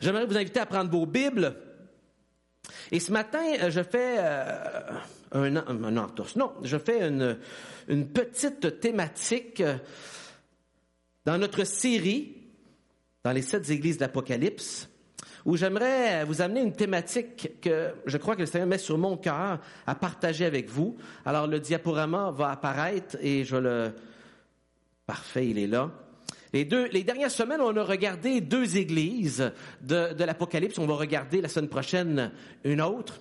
J'aimerais vous inviter à prendre vos Bibles. Et ce matin, euh, je fais euh, un, un. Non, je fais une, une petite thématique euh, dans notre série, dans les sept églises d'Apocalypse, où j'aimerais vous amener une thématique que je crois que le Seigneur met sur mon cœur à partager avec vous. Alors le diaporama va apparaître et je le... Parfait, il est là. Les, deux, les dernières semaines, on a regardé deux églises de, de l'Apocalypse. On va regarder la semaine prochaine une autre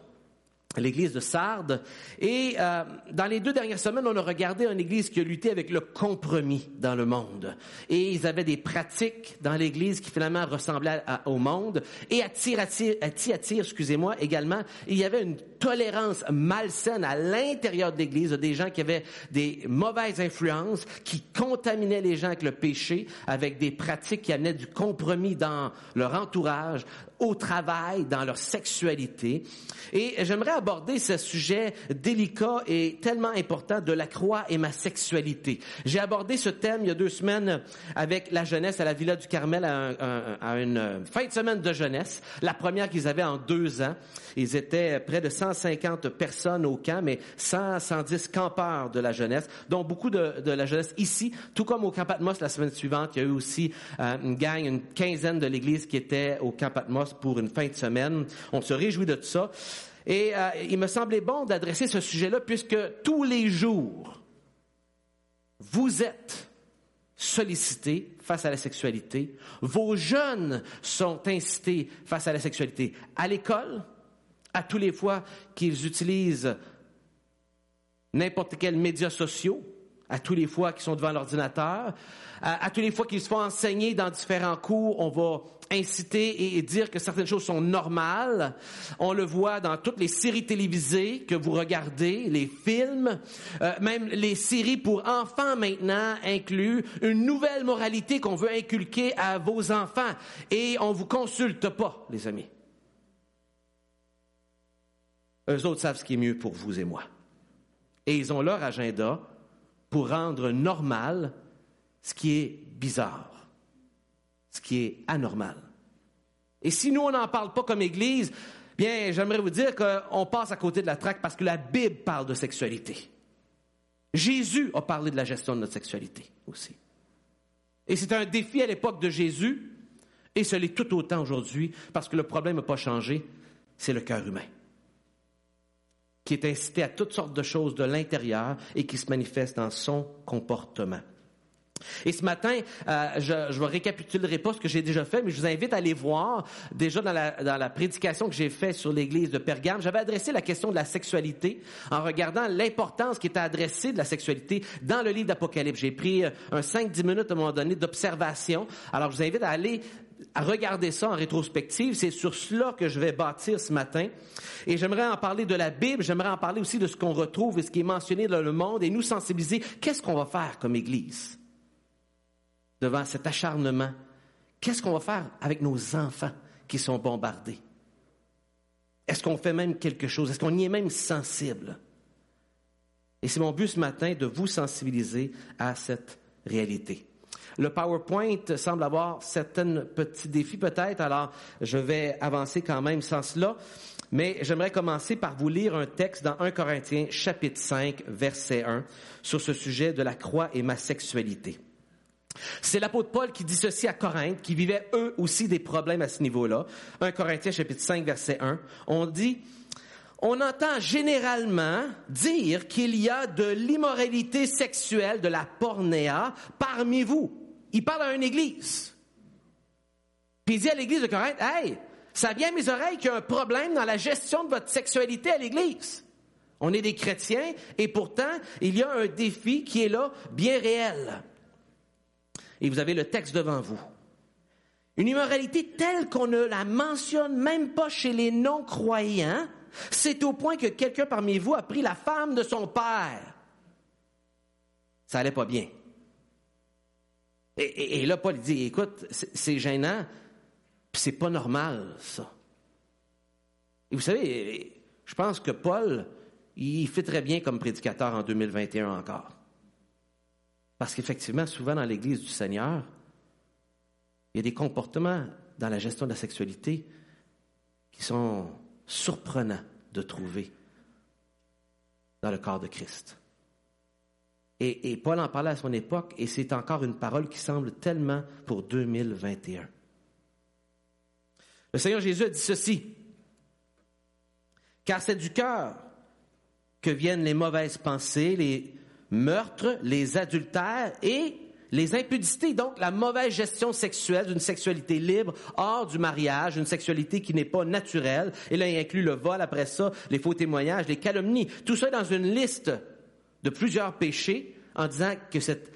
l'église de Sardes. Et euh, dans les deux dernières semaines, on a regardé une église qui a lutté avec le compromis dans le monde. Et ils avaient des pratiques dans l'église qui finalement ressemblaient au monde. Et à Thyatire, excusez-moi, également, il y avait une tolérance malsaine à l'intérieur de l'église, des gens qui avaient des mauvaises influences, qui contaminaient les gens avec le péché, avec des pratiques qui amenaient du compromis dans leur entourage, au travail, dans leur sexualité. Et j'aimerais aborder ce sujet délicat et tellement important de la croix et ma sexualité. J'ai abordé ce thème il y a deux semaines avec la jeunesse à la Villa du Carmel à, une fin de semaine de jeunesse, la première qu'ils avaient en deux ans. Ils étaient près de 150 personnes au camp, mais 100, 110 campeurs de la jeunesse, dont beaucoup de, de la jeunesse ici, tout comme au Camp Patmos la semaine suivante. Il y a eu aussi euh, une gang, une quinzaine de l'église qui était au Camp Patmos pour une fin de semaine. On se réjouit de tout ça. Et euh, il me semblait bon d'adresser ce sujet-là puisque tous les jours, vous êtes sollicités face à la sexualité. Vos jeunes sont incités face à la sexualité. À l'école, à tous les fois qu'ils utilisent n'importe quel médias sociaux, à tous les fois qu'ils sont devant l'ordinateur, à, à tous les fois qu'ils se font enseigner dans différents cours, on va inciter et dire que certaines choses sont normales. On le voit dans toutes les séries télévisées que vous regardez, les films, euh, même les séries pour enfants maintenant incluent une nouvelle moralité qu'on veut inculquer à vos enfants. Et on vous consulte pas, les amis. Eux autres savent ce qui est mieux pour vous et moi. Et ils ont leur agenda pour rendre normal ce qui est bizarre, ce qui est anormal. Et si nous, on n'en parle pas comme Église, bien, j'aimerais vous dire qu'on passe à côté de la traque parce que la Bible parle de sexualité. Jésus a parlé de la gestion de notre sexualité aussi. Et c'est un défi à l'époque de Jésus, et ce l'est tout autant aujourd'hui, parce que le problème n'a pas changé, c'est le cœur humain, qui est incité à toutes sortes de choses de l'intérieur et qui se manifeste dans son comportement. Et ce matin, euh, je ne récapitulerai pas ce que j'ai déjà fait, mais je vous invite à aller voir déjà dans la, dans la prédication que j'ai faite sur l'église de Pergame. J'avais adressé la question de la sexualité en regardant l'importance qui était adressée de la sexualité dans le livre d'Apocalypse. J'ai pris euh, un 5-10 minutes à un moment donné d'observation. Alors je vous invite à aller à regarder ça en rétrospective. C'est sur cela que je vais bâtir ce matin. Et j'aimerais en parler de la Bible, j'aimerais en parler aussi de ce qu'on retrouve et ce qui est mentionné dans le monde et nous sensibiliser. Qu'est-ce qu'on va faire comme Église? Devant cet acharnement, qu'est-ce qu'on va faire avec nos enfants qui sont bombardés? Est-ce qu'on fait même quelque chose? Est-ce qu'on y est même sensible? Et c'est mon but ce matin de vous sensibiliser à cette réalité. Le PowerPoint semble avoir certains petits défis peut-être, alors je vais avancer quand même sans cela. Mais j'aimerais commencer par vous lire un texte dans 1 Corinthiens chapitre 5 verset 1 sur ce sujet de la croix et ma sexualité. C'est l'apôtre Paul qui dit ceci à Corinthe, qui vivait eux aussi des problèmes à ce niveau-là. 1 Corinthiens chapitre 5 verset 1. On dit, on entend généralement dire qu'il y a de l'immoralité sexuelle, de la pornéa parmi vous. Il parle à une église. Puis il dit à l'église de Corinthe, hey, ça vient à mes oreilles qu'il y a un problème dans la gestion de votre sexualité à l'église. On est des chrétiens et pourtant, il y a un défi qui est là, bien réel et vous avez le texte devant vous. Une immoralité telle qu'on ne la mentionne même pas chez les non-croyants, c'est au point que quelqu'un parmi vous a pris la femme de son père. Ça allait pas bien. Et, là, Paul dit, écoute, c'est gênant, c'est pas normal, ça. Et vous savez, je pense que Paul, il fait très bien comme prédicateur en 2021 encore. Parce qu'effectivement, souvent dans l'Église du Seigneur, il y a des comportements dans la gestion de la sexualité qui sont surprenants de trouver dans le corps de Christ. Et, Paul en parlait à son époque, et c'est encore une parole qui semble tellement pour 2021. Le Seigneur Jésus a dit ceci, car c'est du cœur que viennent les mauvaises pensées, les meurtres, les adultères et les impudicités, donc la mauvaise gestion sexuelle d'une sexualité libre hors du mariage, une sexualité qui n'est pas naturelle. Et là, il inclut le vol après ça, les faux témoignages, les calomnies. Tout ça dans une liste de plusieurs péchés en disant que cet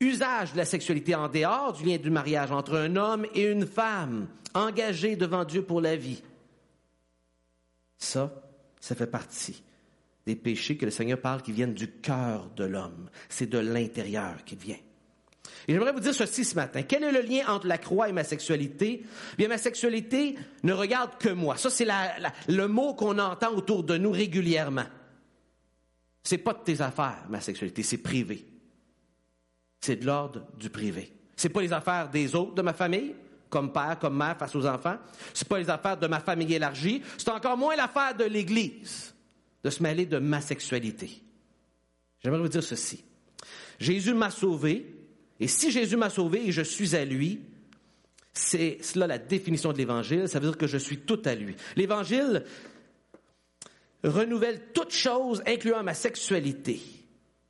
usage de la sexualité en dehors du lien du mariage entre un homme et une femme engagés devant Dieu pour la vie, ça, ça fait partie des péchés que le Seigneur parle qui viennent du cœur de l'homme. C'est de l'intérieur qui vient. Et j'aimerais vous dire ceci ce matin. Quel est le lien entre la croix et ma sexualité? Bien, ma sexualité ne regarde que moi. Ça, c'est le mot qu'on entend autour de nous régulièrement. C'est pas de tes affaires, ma sexualité, c'est privé. C'est de l'ordre du privé. C'est pas les affaires des autres de ma famille, comme père, comme mère face aux enfants. C'est pas les affaires de ma famille élargie. C'est encore moins l'affaire de l'Église de se mêler de ma sexualité. J'aimerais vous dire ceci. Jésus m'a sauvé, et si Jésus m'a sauvé et je suis à lui, c'est cela la définition de l'Évangile, ça veut dire que je suis tout à lui. L'Évangile renouvelle toute chose, incluant ma sexualité.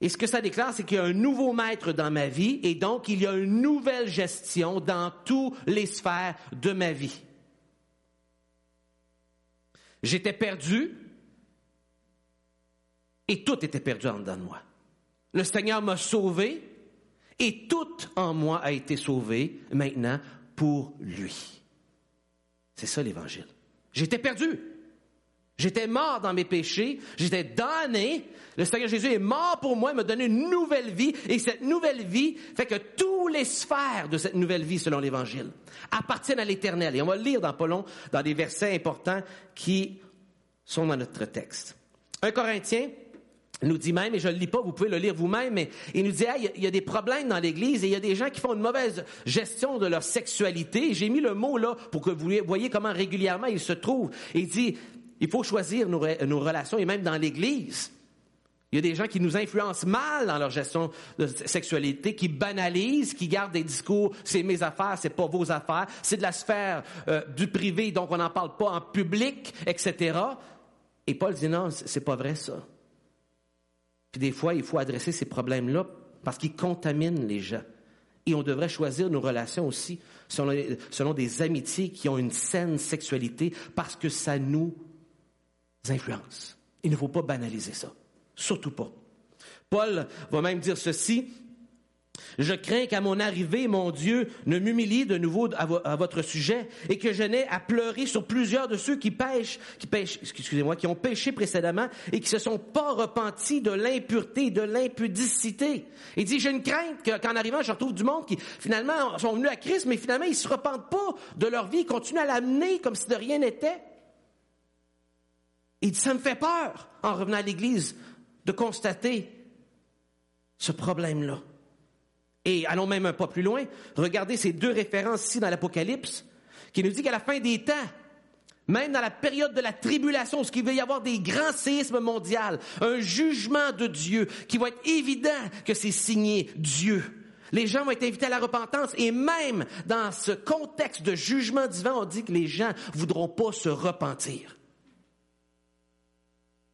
Et ce que ça déclare, c'est qu'il y a un nouveau maître dans ma vie et donc il y a une nouvelle gestion dans toutes les sphères de ma vie. J'étais perdu et tout était perdu en dedans de moi. Le Seigneur m'a sauvé et tout en moi a été sauvé maintenant pour lui. C'est ça l'évangile. J'étais perdu. J'étais mort dans mes péchés, j'étais damné. Le Seigneur Jésus est mort pour moi, m'a donné une nouvelle vie, et cette nouvelle vie fait que tous les sphères de cette nouvelle vie, selon l'Évangile, appartiennent à l'Éternel. Et on va le lire dans Paulon, dans des versets importants qui sont dans notre texte. Un Corinthien nous dit même, et je ne le lis pas, vous pouvez le lire vous-même, mais il nous dit, il y a des problèmes dans l'Église et il y a des gens qui font une mauvaise gestion de leur sexualité. J'ai mis le mot là pour que vous voyez comment régulièrement il se trouve. il dit, il faut choisir nos, relations et même dans l'Église. Il y a des gens qui nous influencent mal dans leur gestion de sexualité, qui banalisent, qui gardent des discours c'est mes affaires, c'est pas vos affaires, c'est de la sphère euh, du privé, donc on n'en parle pas en public, etc. Et Paul dit non, c'est pas vrai ça. Puis des fois, il faut adresser ces problèmes-là parce qu'ils contaminent les gens. Et on devrait choisir nos relations aussi selon, selon des amitiés qui ont une saine sexualité parce que ça nous influences. Il ne faut pas banaliser ça. Surtout pas. Paul va même dire ceci. Je crains qu'à mon arrivée, mon Dieu ne m'humilie de nouveau à, votre sujet et que je n'ai à pleurer sur plusieurs de ceux qui pêchent, qui pêchent, excusez-moi, qui ont péché précédemment et qui se sont pas repentis de l'impureté, de l'impudicité. Il dit, j'ai une crainte qu'en arrivant, je retrouve du monde qui finalement sont venus à Christ, mais finalement, ils se repentent pas de leur vie, ils continuent à l'amener comme si de rien n'était. Il dit, ça me fait peur, en revenant à l'Église, de constater ce problème-là. Et allons même un pas plus loin, regardez ces deux références ici dans l'Apocalypse, qui nous dit qu'à la fin des temps, même dans la période de la tribulation, ce qu'il va y avoir des grands séismes mondiaux, un jugement de Dieu, qui va être évident que c'est signé Dieu. Les gens vont être invités à la repentance et même dans ce contexte de jugement divin, on dit que les gens voudront pas se repentir.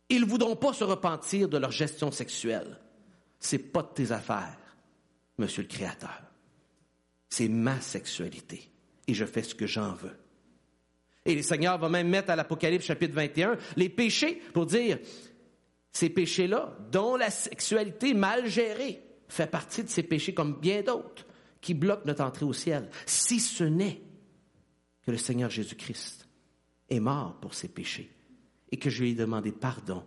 Ils ne voudront pas se repentir de leur gestion sexuelle. C'est pas de tes affaires, Monsieur le Créateur. C'est ma sexualité et je fais ce que j'en veux. Et le Seigneur va même mettre à l'Apocalypse chapitre 21 les péchés pour dire ces péchés-là, dont la sexualité mal gérée fait partie de ces péchés comme bien d'autres qui bloquent notre entrée au ciel, si ce n'est que le Seigneur Jésus-Christ est mort pour ces péchés et que je lui ai demandé pardon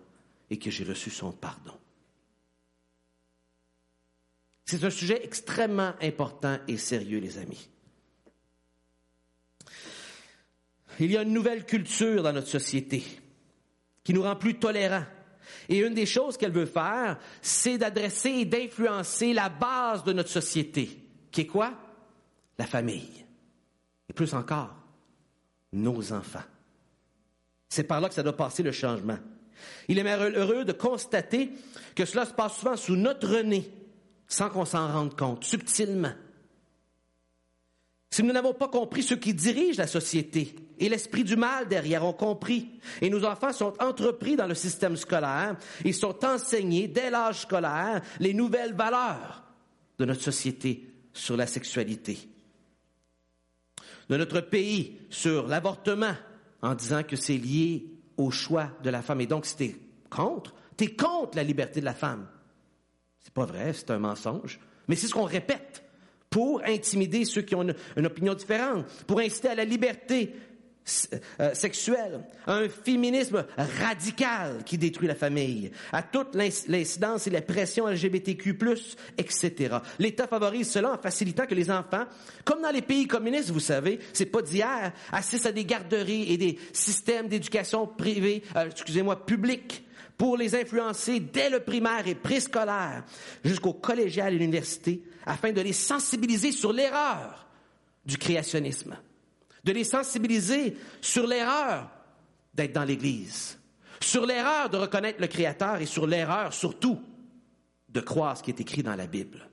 et que j'ai reçu son pardon. C'est un sujet extrêmement important et sérieux, les amis. Il y a une nouvelle culture dans notre société qui nous rend plus tolérants. Et une des choses qu'elle veut faire, c'est d'adresser et d'influencer la base de notre société, qui est quoi? La famille. et plus encore, nos enfants. C'est par là que ça doit passer le changement. Il est heureux de constater que cela se passe souvent sous notre nez, sans qu'on s'en rende compte, subtilement. Si nous n'avons pas compris ceux qui dirigent la société et l'esprit du mal derrière ont compris, et nos enfants sont entrepris dans le système scolaire, ils sont enseignés dès l'âge scolaire les nouvelles valeurs de notre société sur la sexualité, de notre pays sur l'avortement, en disant que c'est lié au choix de la femme. Et donc, si tu es contre, tu es contre la liberté de la femme. C'est pas vrai, c'est un mensonge. Mais c'est ce qu'on répète pour intimider ceux qui ont une, opinion différente, pour inciter à la liberté euh, sexuelle, à un féminisme radical qui détruit la famille, à toute l'incidence et la pression LGBTQ+, etc. L'État favorise cela en facilitant que les enfants, comme dans les pays communistes, vous savez, c'est pas d'hier, assistent à des garderies et des systèmes d'éducation privés, euh, excusez-moi, publics pour les influencer dès le primaire et préscolaire jusqu'au collégial et l'université afin de les sensibiliser sur l'erreur du créationnisme, de les sensibiliser sur l'erreur d'être dans l'Église, sur l'erreur de reconnaître le Créateur et sur l'erreur surtout de croire ce qui est écrit dans la Bible.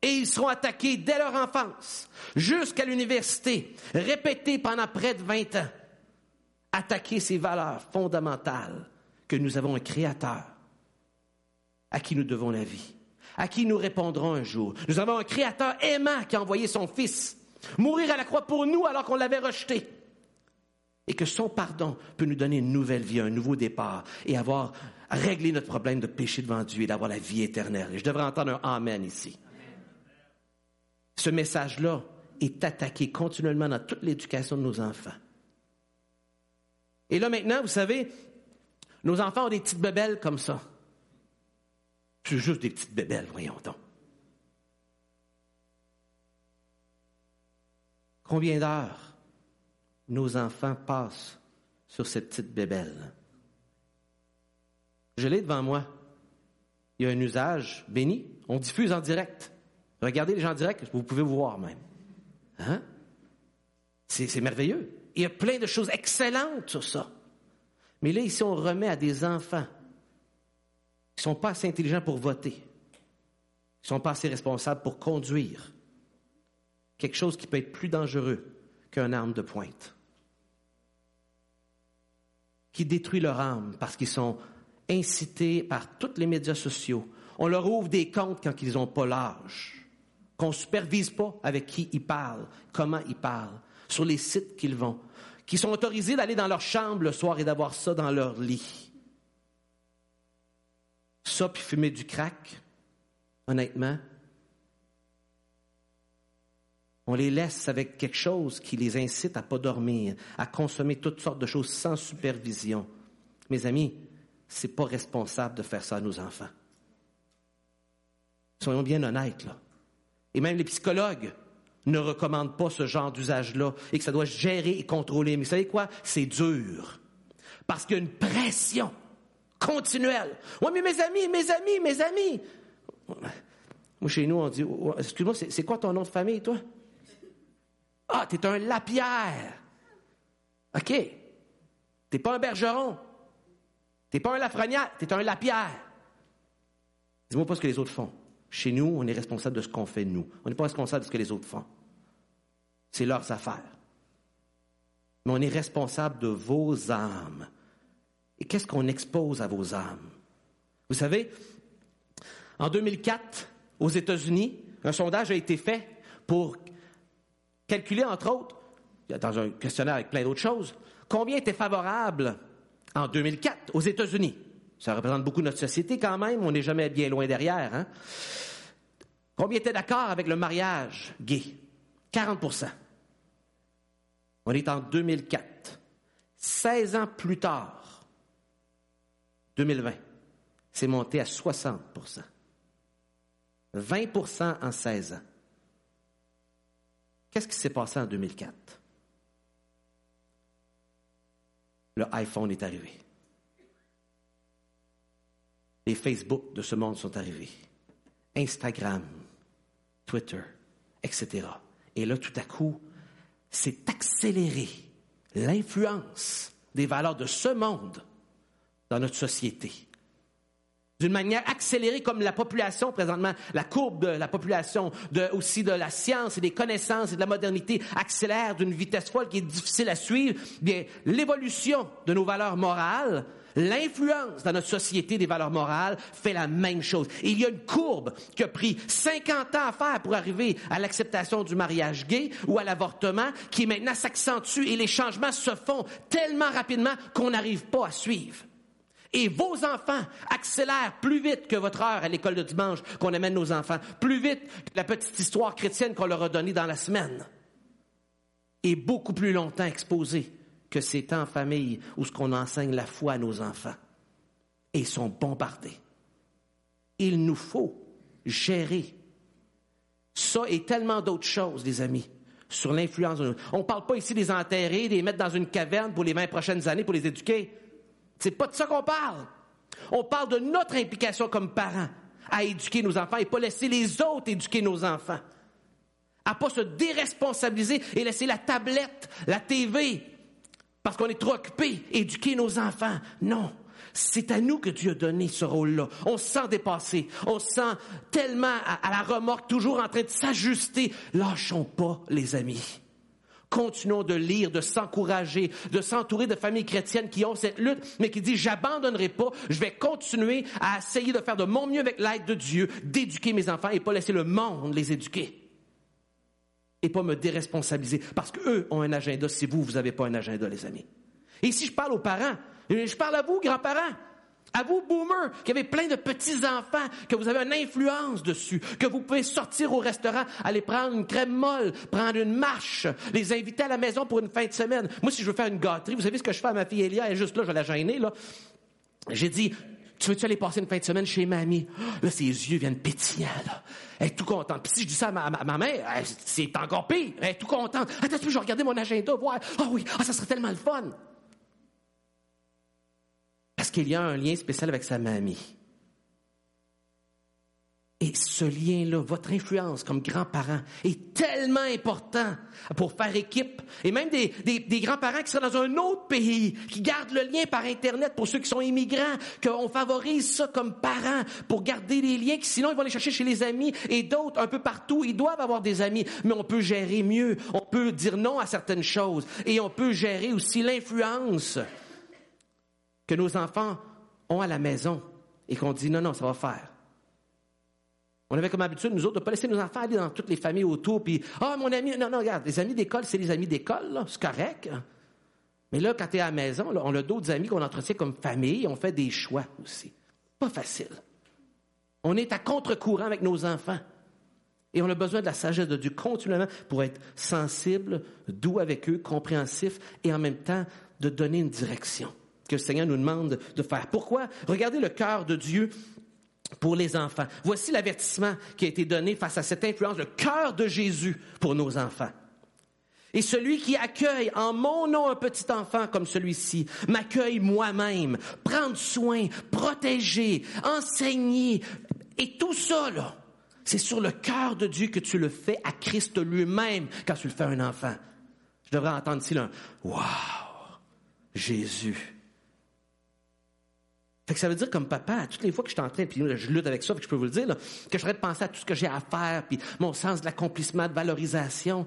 Et ils seront attaqués dès leur enfance, jusqu'à l'université, répétés pendant près de 20 ans. Attaquer ces valeurs fondamentales que nous avons un Créateur à qui nous devons la vie à qui nous répondrons un jour. Nous avons un Créateur aimant qui a envoyé son Fils mourir à la croix pour nous alors qu'on l'avait rejeté. Et que son pardon peut nous donner une nouvelle vie, un nouveau départ et avoir réglé notre problème de péché devant Dieu et d'avoir la vie éternelle. Et je devrais entendre un Amen ici. Ce message-là est attaqué continuellement dans toute l'éducation de nos enfants. Et là maintenant, vous savez, nos enfants ont des petites bebelles comme ça. C'est juste des petites bébelles, voyons donc. Combien d'heures nos enfants passent sur cette petite bébelle? Je l'ai devant moi. Il y a un usage béni. On diffuse en direct. Regardez les gens en direct, vous pouvez vous voir même. Hein? C'est merveilleux. Il y a plein de choses excellentes sur ça. Mais là, ici, on remet à des enfants ils ne sont pas assez intelligents pour voter. Ils ne sont pas assez responsables pour conduire. Quelque chose qui peut être plus dangereux qu'une arme de pointe. Qui détruit leur âme parce qu'ils sont incités par tous les médias sociaux. On leur ouvre des comptes quand ils n'ont pas l'âge. Qu'on ne supervise pas avec qui ils parlent, comment ils parlent, sur les sites qu'ils vont. Qui sont autorisés d'aller dans leur chambre le soir et d'avoir ça dans leur lit. Ça, puis fumer du crack, honnêtement, on les laisse avec quelque chose qui les incite à pas dormir, à consommer toutes sortes de choses sans supervision. Mes amis, c'est pas responsable de faire ça à nos enfants. Soyons bien honnêtes, là. Et même les psychologues ne recommandent pas ce genre d'usage-là et que ça doit gérer et contrôler. Mais vous savez quoi? C'est dur. Parce qu'il y a une pression continuelle. Oui, mais mes amis, mes amis, mes amis. Moi, chez nous, on dit, excuse-moi, c'est quoi ton nom de famille, toi? Ah, t'es un Lapierre. OK. T'es pas un bergeron. T'es pas un Lafrenière, t'es un Lapierre. Dis-moi pas ce que les autres font. Chez nous, on est responsable de ce qu'on fait nous. On n'est pas responsable de ce que les autres font. C'est leurs affaires. Mais on est responsable de vos âmes. Et qu'est-ce qu'on expose à vos âmes? Vous savez, en 2004, aux États-Unis, un sondage a été fait pour calculer, entre autres, dans un questionnaire avec plein d'autres choses, combien était favorable en 2004 aux États-Unis? Ça représente beaucoup notre société quand même, on n'est jamais bien loin derrière. Hein? Combien était d'accord avec le mariage gay? 40% On est en 2004. 16 ans plus tard, 2020, c'est monté à 60% 20% en 16 ans. Qu'est-ce qui s'est passé en 2004? Le iPhone est arrivé. Les Facebook de ce monde sont arrivés. Instagram, Twitter, etc. Et là, tout à coup, c'est accélérer l'influence des valeurs de ce monde dans notre société. D'une manière accélérée comme la population présentement, la courbe de la population, de, aussi de la science et des connaissances et de la modernité accélère d'une vitesse folle qui est difficile à suivre. Bien, l'évolution de nos valeurs morales L'influence dans notre société des valeurs morales fait la même chose. il y a une courbe qui a pris 50 ans à faire pour arriver à l'acceptation du mariage gay ou à l'avortement, qui maintenant s'accentue et les changements se font tellement rapidement qu'on n'arrive pas à suivre. Et vos enfants accélèrent plus vite que votre heure à l'école de dimanche qu'on amène nos enfants, plus vite que la petite histoire chrétienne qu'on leur a donnée dans la semaine. Et beaucoup plus longtemps exposés que ces temps en famille où ce qu'on enseigne la foi à nos enfants. Et ils sont bombardés. Il nous faut gérer ça et tellement d'autres choses, les amis, sur l'influence. On ne parle pas ici des enterrer, des mettre dans une caverne pour les 20 prochaines années pour les éduquer. C'est pas de ça qu'on parle. On parle de notre implication comme parents à éduquer nos enfants et pas laisser les autres éduquer nos enfants. À pas se déresponsabiliser et laisser la tablette, la TV, parce qu'on est trop occupé, éduquer nos enfants. Non. C'est à nous que Dieu a donné ce rôle-là. On se sent dépassé. On se sent tellement à, la remorque, toujours en train de s'ajuster. Lâchons pas, les amis. Continuons de lire, de s'encourager, de s'entourer de familles chrétiennes qui ont cette lutte, mais qui disent, j'abandonnerai pas, je vais continuer à essayer de faire de mon mieux avec l'aide de Dieu, d'éduquer mes enfants et pas laisser le monde les éduquer et pas me déresponsabiliser parce qu'eux ont un agenda si vous, vous n'avez pas un agenda, les amis. Et si je parle aux parents, je parle à vous, grands-parents, à vous, boomers, qui avez plein de petits-enfants, que vous avez une influence dessus, que vous pouvez sortir au restaurant, aller prendre une crème molle, prendre une marche, les inviter à la maison pour une fin de semaine. Moi, si je veux faire une gâterie, vous savez ce que je fais à ma fille Elia, elle est juste là, je la gêner, là. J'ai dit, tu veux-tu aller passer une fin de semaine chez mamie? Là, ses yeux viennent pétillants, là. Elle est tout contente. Puis si je dis ça à ma, mère, c'est encore pire. Elle est tout contente. Attends, je vais regarder mon agenda, voir. Ah oui, ah, ça serait tellement le fun. Parce qu'il y a un lien spécial avec sa mamie. Et ce lien-là, votre influence comme grand-parent est tellement important pour faire équipe. Et même des, grands-parents qui seraient dans un autre pays, qui gardent le lien par Internet pour ceux qui sont immigrants, qu'on favorise ça comme parents pour garder les liens, sinon ils vont les chercher chez les amis et d'autres un peu partout. Ils doivent avoir des amis, mais on peut gérer mieux. On peut dire non à certaines choses et on peut gérer aussi l'influence que nos enfants ont à la maison et qu'on dit non, non, ça va faire. On avait comme habitude, nous autres, de pas laisser nos enfants aller dans toutes les familles autour, puis, ah, mon ami, non, non, regarde, les amis d'école, c'est les amis d'école, c'est correct. Mais là, quand tu es à la maison, on a d'autres amis qu'on entretient comme famille, on fait des choix aussi. Pas facile. On est à contre-courant avec nos enfants. Et on a besoin de la sagesse de Dieu continuellement pour être sensible, doux avec eux, compréhensif et en même temps de donner une direction que le Seigneur nous demande de faire. Pourquoi? Regardez le cœur de Dieu pour les enfants. Voici l'avertissement qui a été donné face à cette influence, le cœur de Jésus pour nos enfants. Et celui qui accueille en mon nom un petit enfant comme celui-ci, m'accueille moi-même, prendre soin, protéger, enseigner, et tout ça, là, c'est sur le cœur de Dieu que tu le fais à Christ lui-même quand tu le fais à un enfant. Je devrais entendre ici là, wow, Jésus, que ça veut dire comme papa, toutes les fois que je suis en train, puis je lutte avec ça, que je peux vous le dire, que je serais de penser à tout ce que j'ai à faire, puis mon sens de l'accomplissement, de valorisation.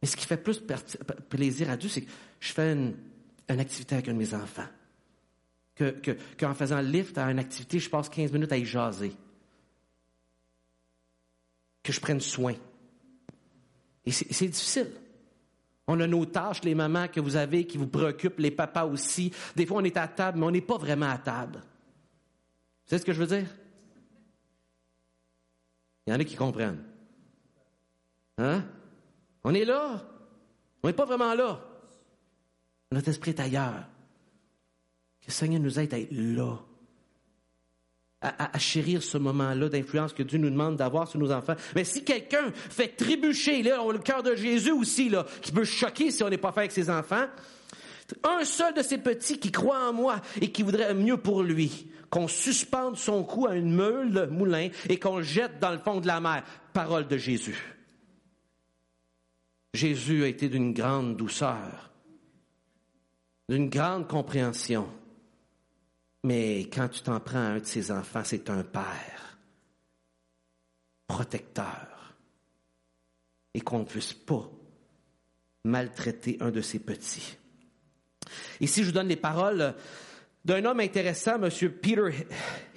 Mais ce qui fait plus plaisir à Dieu, c'est que je fais une, activité avec un de mes enfants. Qu'en que, qu'en faisant lift à une activité, je passe 15 minutes à y jaser. Que je prenne soin. Et c'est difficile. On a nos tâches, les mamans que vous avez, qui vous préoccupent, les papas aussi. Des fois, on est à table, mais on n'est pas vraiment à table. Vous savez ce que je veux dire? Il y en a qui comprennent. Hein? On est là. On n'est pas vraiment là. Notre esprit est ailleurs. Que le Seigneur nous aide à être là à, chérir ce moment-là d'influence que Dieu nous demande d'avoir sur nos enfants. Mais si quelqu'un fait trébucher, là, on a le cœur de Jésus aussi, là, qui peut choquer si on n'est pas fait avec ses enfants, un seul de ces petits qui croit en moi et qui voudrait mieux pour lui, qu'on suspende son cou à une meule de moulin et qu'on jette dans le fond de la mer. Parole de Jésus. Jésus a été d'une grande douceur, d'une grande compréhension. Mais quand tu t'en prends à un de ses enfants, c'est un père, protecteur, et qu'on ne puisse pas maltraiter un de ses petits. Ici, je vous donne les paroles d'un homme intéressant, M. Peter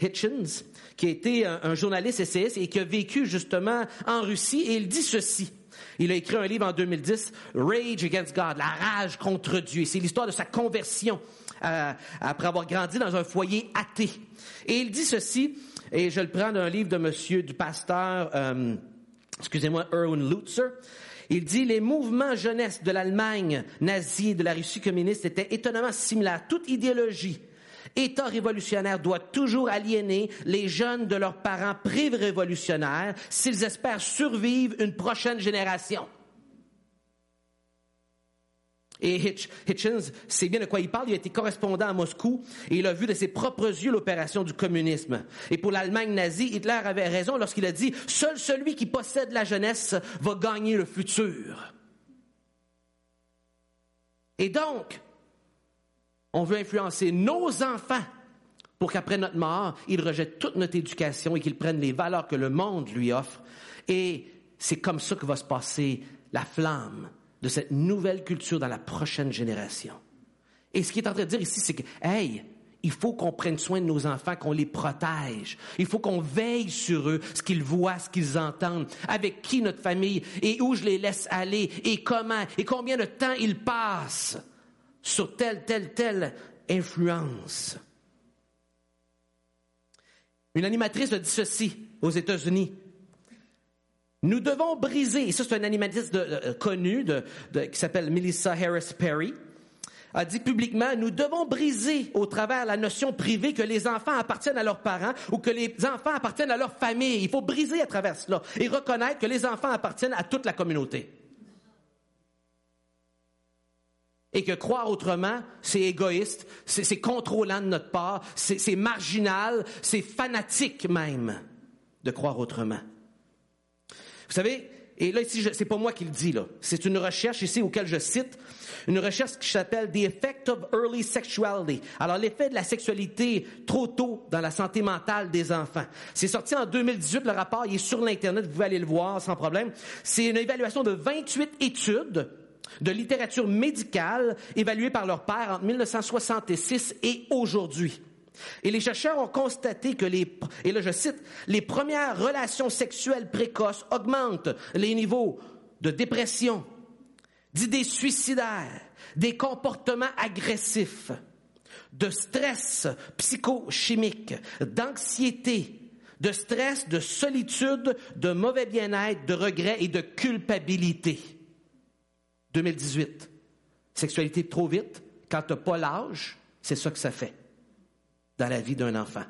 Hitchens, qui a été un, journaliste essayiste et qui a vécu justement en Russie, et il dit ceci. Il a écrit un livre en 2010, Rage Against God, la rage contre Dieu. C'est l'histoire de sa conversion euh, après avoir grandi dans un foyer athée. Et il dit ceci, et je le prends d'un livre de monsieur, du pasteur, euh, excusez-moi, Erwin Lutzer. Il dit les mouvements jeunesse de l'Allemagne nazie et de la Russie communiste étaient étonnamment similaires. Toute idéologie, État révolutionnaire doit toujours aliéner les jeunes de leurs parents pré-révolutionnaires s'ils espèrent survivre une prochaine génération. Et Hitchens sait bien de quoi il parle. Il a été correspondant à Moscou et il a vu de ses propres yeux l'opération du communisme. Et pour l'Allemagne nazie, Hitler avait raison lorsqu'il a dit Seul celui qui possède la jeunesse va gagner le futur. Et donc, on veut influencer nos enfants pour qu'après notre mort, ils rejettent toute notre éducation et qu'ils prennent les valeurs que le monde lui offre. Et c'est comme ça que va se passer la flamme de cette nouvelle culture dans la prochaine génération. Et ce qu'il est en train de dire ici, c'est que, hey, il faut qu'on prenne soin de nos enfants, qu'on les protège. Il faut qu'on veille sur eux, ce qu'ils voient, ce qu'ils entendent, avec qui notre famille et où je les laisse aller et comment et combien de temps ils passent sur telle, telle, telle influence. Une animatrice a dit ceci aux États-Unis. Nous devons briser, et ça c'est un animatrice euh, connu qui s'appelle Melissa Harris Perry, a dit publiquement, nous devons briser au travers la notion privée que les enfants appartiennent à leurs parents ou que les enfants appartiennent à leur famille. Il faut briser à travers cela et reconnaître que les enfants appartiennent à toute la communauté. Et que croire autrement, c'est égoïste, c'est contrôlant de notre part, c'est marginal, c'est fanatique même de croire autrement. Vous savez, et là ici, c'est pas moi qui le dis là, c'est une recherche ici auquel je cite, une recherche qui s'appelle The Effect of Early Sexuality. Alors l'effet de la sexualité trop tôt dans la santé mentale des enfants. C'est sorti en 2018, le rapport, il est sur l'internet, vous pouvez aller le voir sans problème. C'est une évaluation de 28 études de littérature médicale évaluée par leur père entre 1966 et aujourd'hui. Et les chercheurs ont constaté que les, et là je cite, les premières relations sexuelles précoces augmentent les niveaux de dépression, d'idées suicidaires, des comportements agressifs, de stress psychochimique, d'anxiété, de stress, de solitude, de mauvais bien-être, de regret et de culpabilité. 2018. Sexualité trop vite, quand tu n'as pas l'âge, c'est ça que ça fait dans la vie d'un enfant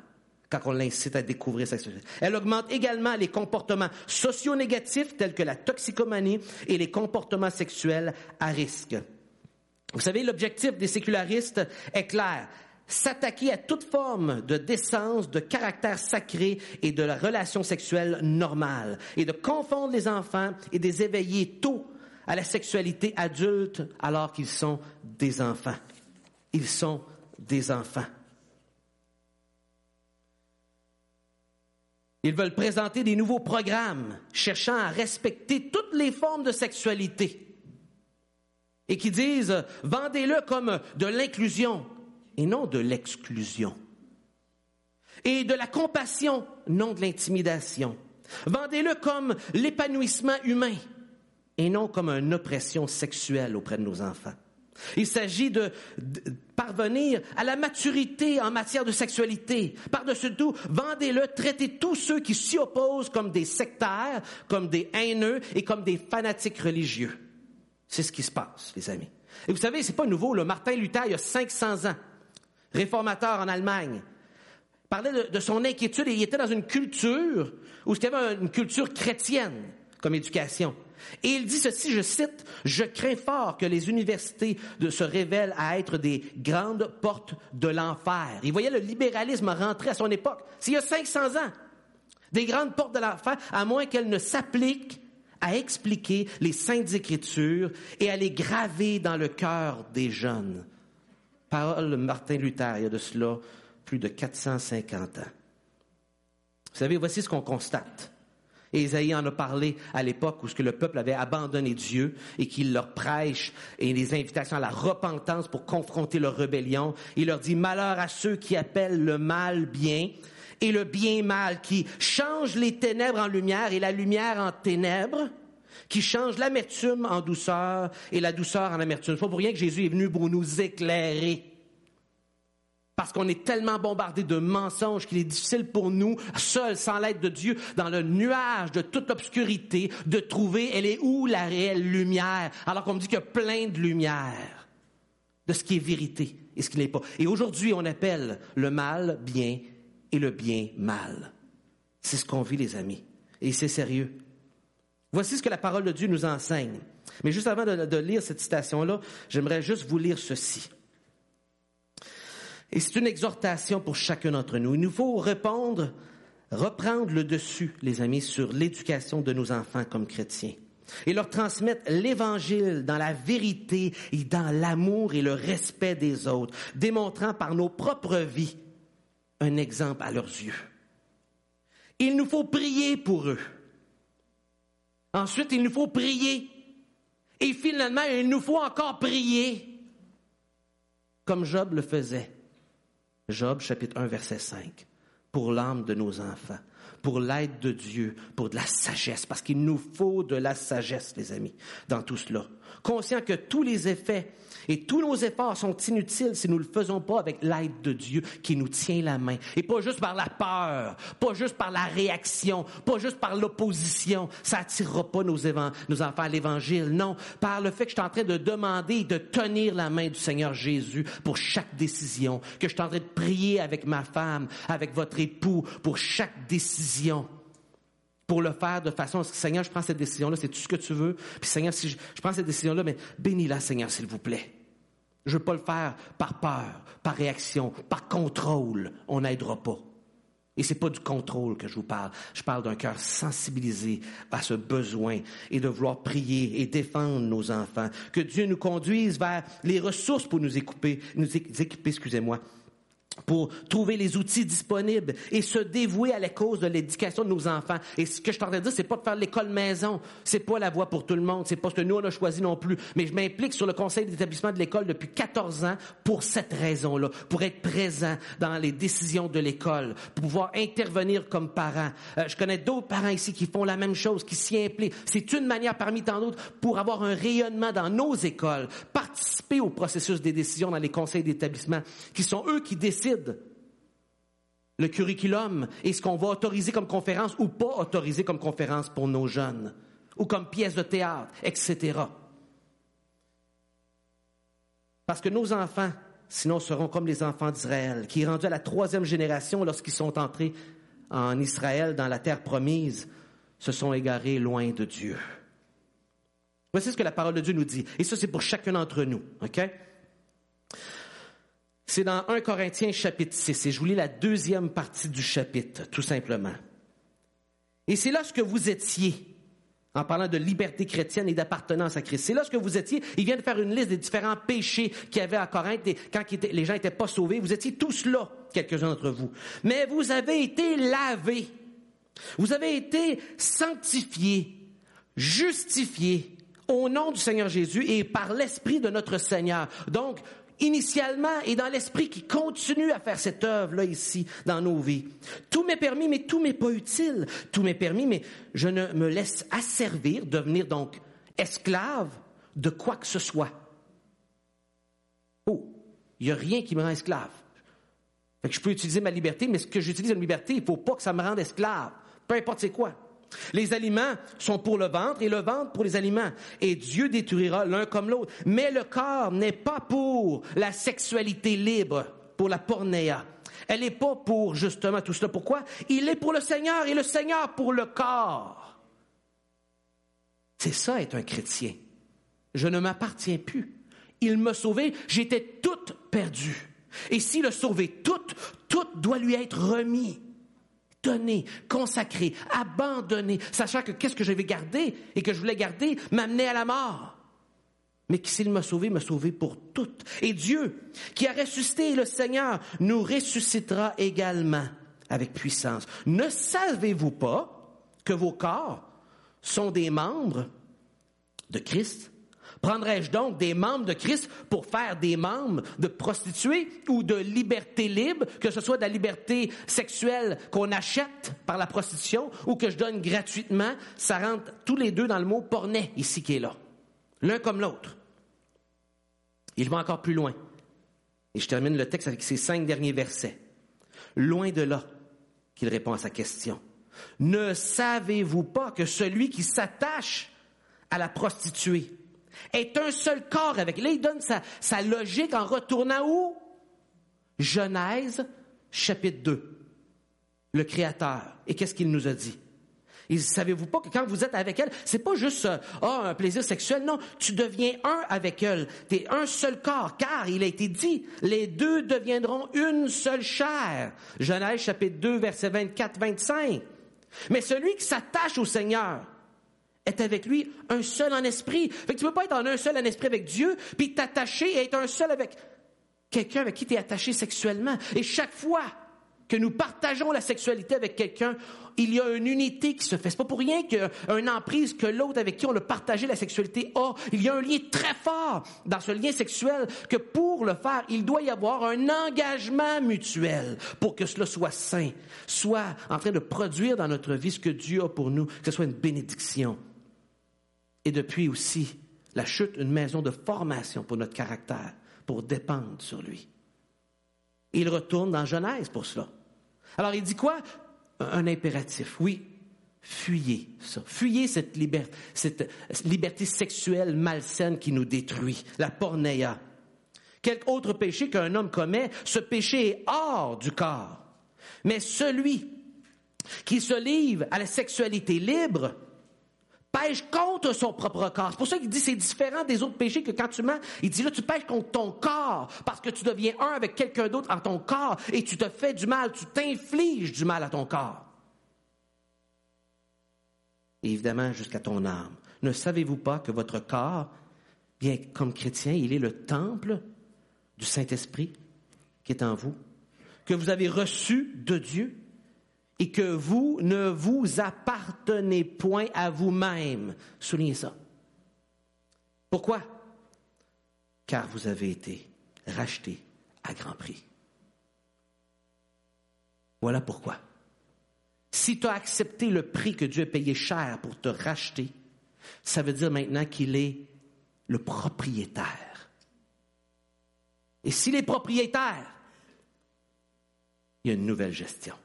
quand on l'incite à découvrir sa sexualité. Elle augmente également les comportements socio-négatifs tels que la toxicomanie et les comportements sexuels à risque. Vous savez, l'objectif des sécularistes est clair. S'attaquer à toute forme de décence, de caractère sacré et de la relation sexuelle normale et de confondre les enfants et de les éveiller tôt à la sexualité adulte alors qu'ils sont des enfants. Ils sont des enfants. Ils veulent présenter des nouveaux programmes cherchant à respecter toutes les formes de sexualité et qui disent vendez-le comme de l'inclusion et non de l'exclusion et de la compassion, non de l'intimidation. Vendez-le comme l'épanouissement humain et non comme une oppression sexuelle auprès de nos enfants. Il s'agit de, parvenir à la maturité en matière de sexualité. Par-dessus tout, vendez-le, traitez tous ceux qui s'y opposent comme des sectaires, comme des haineux et comme des fanatiques religieux. C'est ce qui se passe, les amis. Et vous savez, c'est pas nouveau. Le Martin Luther, il y a 500 ans, réformateur en Allemagne, parlait de, son inquiétude et il était dans une culture où il y avait une culture chrétienne comme éducation. Et il dit ceci, je cite, Je crains fort que les universités se révèlent à être des grandes portes de l'enfer. Il voyait le libéralisme rentrer à son époque. C'est il y a 500 ans. Des grandes portes de l'enfer, à moins qu'elles ne s'appliquent à expliquer les saintes écritures et à les graver dans le cœur des jeunes. Parole Martin Luther, il y a de cela plus de 450 ans. Vous savez, voici ce qu'on constate. Et Isaïe en a parlé à l'époque où ce que le peuple avait abandonné Dieu et qu'il leur prêche et les invitations à la repentance pour confronter leur rébellion. Il leur dit malheur à ceux qui appellent le mal bien et le bien mal, qui changent les ténèbres en lumière et la lumière en ténèbres, qui changent l'amertume en douceur et la douceur en amertume. C'est pas pour rien que Jésus est venu pour nous éclairer. Parce qu'on est tellement bombardé de mensonges qu'il est difficile pour nous, seuls, sans l'aide de Dieu, dans le nuage de toute obscurité, de trouver elle est où la réelle lumière, alors qu'on me dit qu'il y a plein de lumière de ce qui est vérité et ce qui n'est pas. Et aujourd'hui, on appelle le mal bien et le bien mal. C'est ce qu'on vit, les amis. Et c'est sérieux. Voici ce que la parole de Dieu nous enseigne. Mais juste avant de, de lire cette citation-là, j'aimerais juste vous lire ceci. Et c'est une exhortation pour chacun d'entre nous. Il nous faut répondre, reprendre le dessus, les amis, sur l'éducation de nos enfants comme chrétiens. Et leur transmettre l'évangile dans la vérité et dans l'amour et le respect des autres, démontrant par nos propres vies un exemple à leurs yeux. Il nous faut prier pour eux. Ensuite, il nous faut prier. Et finalement, il nous faut encore prier, comme Job le faisait. Job chapitre 1 verset 5. Pour l'âme de nos enfants, pour l'aide de Dieu, pour de la sagesse, parce qu'il nous faut de la sagesse, les amis, dans tout cela. Conscient que tous les effets et tous nos efforts sont inutiles si nous ne le faisons pas avec l'aide de Dieu qui nous tient la main. Et pas juste par la peur, pas juste par la réaction, pas juste par l'opposition. Ça attirera pas nos, nos enfants à l'évangile. Non, par le fait que je suis en train de demander de tenir la main du Seigneur Jésus pour chaque décision, que je suis en train de prier avec ma femme, avec votre époux pour chaque décision pour le faire de façon, Seigneur, je prends cette décision-là, c'est tout ce que tu veux. Puis Seigneur, si je, prends cette décision-là, mais bénis-la, Seigneur, s'il vous plaît. Je veux pas le faire par peur, par réaction, par contrôle. On n'aidera pas. Et c'est pas du contrôle que je vous parle. Je parle d'un cœur sensibilisé à ce besoin et de vouloir prier et défendre nos enfants. Que Dieu nous conduise vers les ressources pour nous équiper, nous équiper, excusez-moi, pour trouver les outils disponibles et se dévouer à la cause de l'éducation de nos enfants. Et ce que je t'entends dire, c'est pas de faire l'école maison. C'est pas la voie pour tout le monde. C'est pas ce que nous, on a choisi non plus. Mais je m'implique sur le conseil d'établissement de l'école depuis 14 ans pour cette raison-là. Pour être présent dans les décisions de l'école. Pour pouvoir intervenir comme parent. Euh, je connais d'autres parents ici qui font la même chose, qui s'y impliquent. C'est une manière parmi tant d'autres pour avoir un rayonnement dans nos écoles. Participer au processus des décisions dans les conseils d'établissement qui sont eux qui décident le curriculum et ce qu'on va autoriser comme conférence ou pas autoriser comme conférence pour nos jeunes, ou comme pièce de théâtre, etc. Parce que nos enfants, sinon, seront comme les enfants d'Israël, qui, rendus à la troisième génération lorsqu'ils sont entrés en Israël, dans la terre promise, se sont égarés loin de Dieu. Voici ce que la parole de Dieu nous dit. Et ça, c'est pour chacun d'entre nous. OK? C'est dans 1 Corinthiens chapitre 6, et je vous lis la deuxième partie du chapitre, tout simplement. Et c'est lorsque vous étiez, en parlant de liberté chrétienne et d'appartenance à Christ, c'est lorsque vous étiez, il vient de faire une liste des différents péchés qu'il y avait à Corinthe, quand les gens n'étaient pas sauvés, vous étiez tous là, quelques-uns d'entre vous. Mais vous avez été lavés, vous avez été sanctifiés, justifiés au nom du Seigneur Jésus et par l'Esprit de notre Seigneur. Donc, initialement et dans l'esprit qui continue à faire cette œuvre-là ici dans nos vies. Tout m'est permis, mais tout m'est pas utile. Tout m'est permis, mais je ne me laisse asservir, devenir donc esclave de quoi que ce soit. Oh, il n'y a rien qui me rend esclave. Fait que je peux utiliser ma liberté, mais ce que j'utilise une liberté, il ne faut pas que ça me rende esclave. Peu importe c'est quoi. Les aliments sont pour le ventre et le ventre pour les aliments. Et Dieu détruira l'un comme l'autre. Mais le corps n'est pas pour la sexualité libre, pour la pornéa. Elle n'est pas pour justement tout cela. Pourquoi? Il est pour le Seigneur et le Seigneur pour le corps. C'est ça être un chrétien. Je ne m'appartiens plus. Il m'a sauvé, j'étais toute perdue. Et s'il a sauvé toute, tout doit lui être remis. Donner, consacrer, abandonner, sachant que qu'est-ce que je vais garder et que je voulais garder m'amenait à la mort. Mais s'il m'a sauvé, m'a sauvé pour toutes. Et Dieu, qui a ressuscité le Seigneur, nous ressuscitera également avec puissance. Ne savez-vous pas que vos corps sont des membres de Christ? Prendrais-je donc des membres de Christ pour faire des membres de prostituées ou de liberté libre, que ce soit de la liberté sexuelle qu'on achète par la prostitution ou que je donne gratuitement? Ça rentre tous les deux dans le mot pornet ici qui est là. L'un comme l'autre. Il va encore plus loin. Et je termine le texte avec ces cinq derniers versets. Loin de là qu'il répond à sa question. Ne savez-vous pas que celui qui s'attache à la prostituée est un seul corps avec. Là, il donne sa, logique en retournant où? Genèse, chapitre 2. Le Créateur. Et qu'est-ce qu'il nous a dit? Il savez-vous pas que quand vous êtes avec elle, c'est pas juste euh, ah, un plaisir sexuel, non, tu deviens un avec elle. Tu es un seul corps, car il a été dit, les deux deviendront une seule chair. Genèse chapitre 2, verset 24-25. Mais celui qui s'attache au Seigneur est avec lui un seul en esprit. Fait que tu peux pas être en un seul en esprit avec Dieu, puis t'attacher et être un seul avec quelqu'un avec qui tu es attaché sexuellement. Et chaque fois que nous partageons la sexualité avec quelqu'un, il y a une unité qui se fait. C'est pas pour rien qu'une emprise que l'autre avec qui on a partagé la sexualité a. Il y a un lien très fort dans ce lien sexuel que pour le faire, il doit y avoir un engagement mutuel pour que cela soit sain, soit en train de produire dans notre vie ce que Dieu a pour nous, que ce soit une bénédiction. Et depuis aussi, la chute, une maison de formation pour notre caractère, pour dépendre sur lui. Il retourne dans Genèse pour cela. Alors il dit quoi? Un impératif, oui. Fuyez ça. Fuyez cette liberté, cette liberté sexuelle malsaine qui nous détruit, la pornéa. Quel autre péché qu'un homme commet, ce péché est hors du corps. Mais celui qui se livre à la sexualité libre pêche contre son propre corps. C'est pour ça qu'il dit c'est différent des autres péchés que quand tu mens. Il dit là, tu pêches contre ton corps parce que tu deviens un avec quelqu'un d'autre en ton corps et tu te fais du mal, tu t'infliges du mal à ton corps. Évidemment, jusqu'à ton âme. Ne savez-vous pas que votre corps, bien comme chrétien, il est le temple du Saint-Esprit qui est en vous, que vous avez reçu de Dieu et que vous ne vous appartenez point à vous-même. Soulignez ça. Pourquoi? Car vous avez été racheté à grand prix. Voilà pourquoi. Si tu as accepté le prix que Dieu a payé cher pour te racheter, ça veut dire maintenant qu'il est le propriétaire. Et s'il est propriétaire, il y a une nouvelle gestion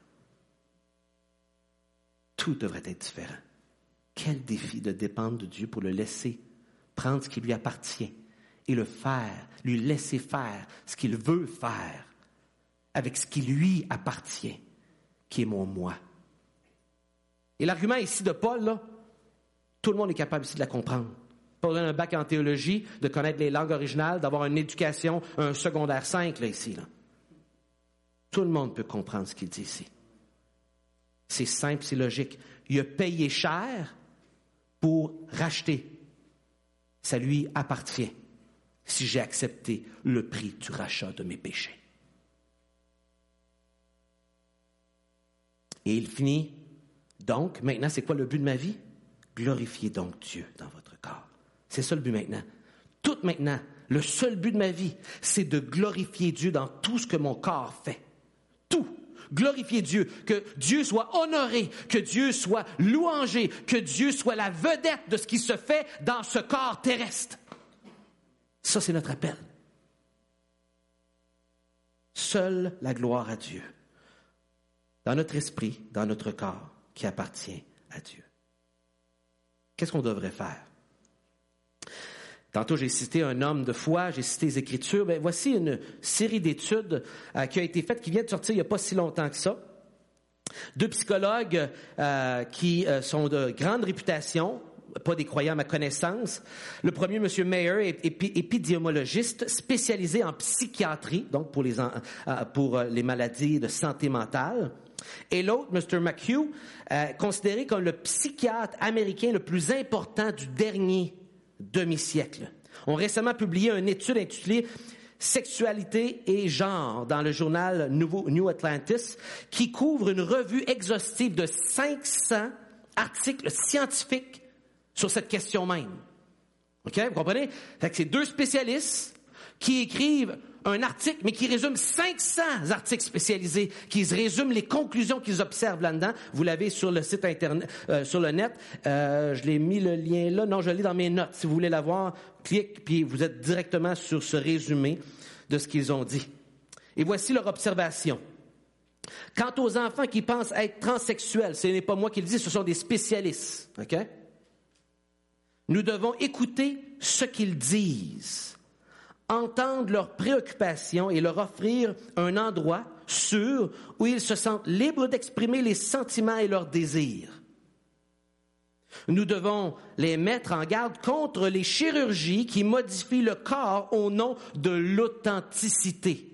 tout devrait être différent. Quel défi de dépendre de Dieu pour le laisser prendre ce qui lui appartient et le faire, lui laisser faire ce qu'il veut faire avec ce qui lui appartient, qui est mon moi. Et l'argument ici de Paul, tout le monde est capable ici de la comprendre. Pas besoin d'un bac en théologie, de connaître les langues originales, d'avoir une éducation, un secondaire 5, là, ici. Là. Tout le monde peut comprendre ce qu'il dit ici. C'est simple, c'est logique. Il a payé cher pour racheter. Ça lui appartient si j'ai accepté le prix du rachat de mes péchés. Et il finit, donc, maintenant, c'est quoi le but de ma vie? Glorifiez donc Dieu dans votre corps. C'est ça le but maintenant. Tout maintenant, le seul but de ma vie, c'est de glorifier Dieu dans tout ce que mon corps fait. Glorifier Dieu, que Dieu soit honoré, que Dieu soit louangé, que Dieu soit la vedette de ce qui se fait dans ce corps terrestre. Ça, c'est notre appel. Seule la gloire à Dieu, dans notre esprit, dans notre corps, qui appartient à Dieu. Qu'est-ce qu'on devrait faire? Tantôt, j'ai cité un homme de foi, j'ai cité les Écritures. Ben, voici une série d'études euh, qui a été faite, qui vient de sortir il n'y a pas si longtemps que ça. Deux psychologues euh, qui euh, sont de grande réputation, pas des croyants à ma connaissance. Le premier, M. Mayer, est épidémiologiste spécialisé en psychiatrie, donc pour les, pour les maladies de santé mentale. Et l'autre, Mr. McHugh, euh, considéré comme le psychiatre américain le plus important du dernier demi-siècle, ont récemment publié une étude intitulée Sexualité et genre dans le journal New Atlantis, qui couvre une revue exhaustive de 500 articles scientifiques sur cette question même. OK? Vous comprenez? C'est deux spécialistes qui écrivent un article, mais qui résume 500 articles spécialisés, qui résument les conclusions qu'ils observent là-dedans. Vous l'avez sur le site internet, euh, sur le net. Euh, je l'ai mis le lien là. Non, je l'ai dans mes notes. Si vous voulez l'avoir, clique, puis vous êtes directement sur ce résumé de ce qu'ils ont dit. Et voici leur observation. Quant aux enfants qui pensent être transsexuels, ce n'est pas moi qui le dis, ce sont des spécialistes. Nous devons écouter ce qu'ils disent entendre leurs préoccupations et leur offrir un endroit sûr où ils se sentent libres d'exprimer les sentiments et leurs désirs. Nous devons les mettre en garde contre les chirurgies qui modifient le corps au nom de l'authenticité.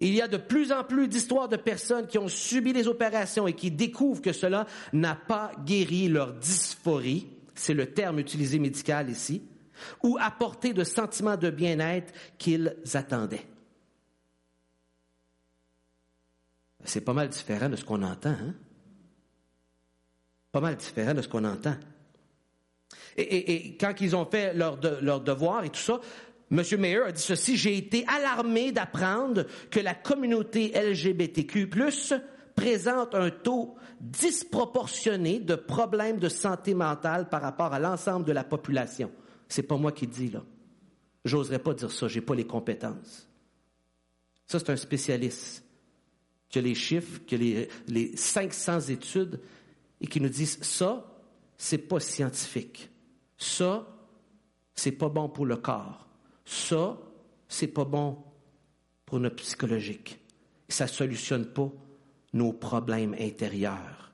Il y a de plus en plus d'histoires de personnes qui ont subi des opérations et qui découvrent que cela n'a pas guéri leur dysphorie, c'est le terme utilisé médical ici, ou apporter de sentiments de bien-être qu'ils attendaient. C'est pas mal différent de ce qu'on entend, hein? Pas mal différent de ce qu'on entend. Et, quand ils ont fait leur, leur devoir et tout ça, M. Mayer a dit ceci, j'ai été alarmé d'apprendre que la communauté LGBTQ+, présente un taux disproportionné de problèmes de santé mentale par rapport à l'ensemble de la population. C'est pas moi qui dis, là. J'oserais pas dire ça, j'ai pas les compétences. Ça, c'est un spécialiste qui a les chiffres, qui a les, les 500 études et qui nous disent ça, c'est pas scientifique. Ça, c'est pas bon pour le corps. Ça, c'est pas bon pour notre psychologique. Ça solutionne pas nos problèmes intérieurs.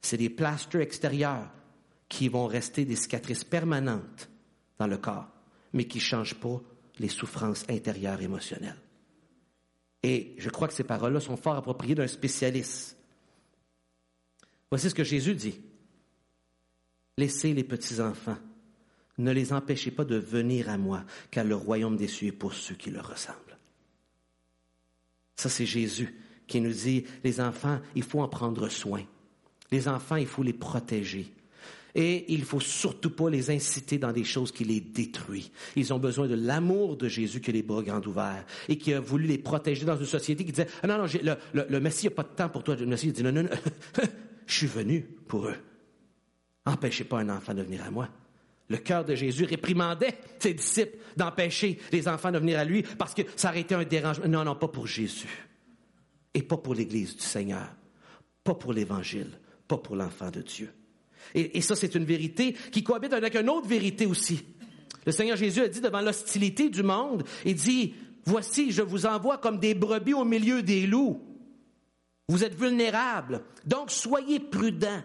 C'est des plasters extérieurs qui vont rester des cicatrices permanentes dans le corps, mais qui ne change pas les souffrances intérieures émotionnelles. Et je crois que ces paroles-là sont fort appropriées d'un spécialiste. Voici ce que Jésus dit. Laissez les petits-enfants. Ne les empêchez pas de venir à moi, car le royaume des cieux est pour ceux qui le ressemblent. Ça, c'est Jésus qui nous dit, les enfants, il faut en prendre soin. Les enfants, il faut les protéger. Et il faut surtout pas les inciter dans des choses qui les détruisent. Ils ont besoin de l'amour de Jésus qui les bras grands ouverts et qui a voulu les protéger dans une société qui disait, ah non, non, le, Messie n'a pas de temps pour toi. Le Messie dit, non, non, non, je suis venu pour eux. Empêchez pas un enfant de venir à moi. Le cœur de Jésus réprimandait ses disciples d'empêcher les enfants de venir à lui parce que ça aurait été un dérangement. Non, non, pas pour Jésus. Et pas pour l'Église du Seigneur. Pas pour l'Évangile. Pas pour l'enfant de Dieu. Et, ça, c'est une vérité qui cohabite avec une autre vérité aussi. Le Seigneur Jésus a dit devant l'hostilité du monde, il dit, voici, je vous envoie comme des brebis au milieu des loups. Vous êtes vulnérables, donc soyez prudents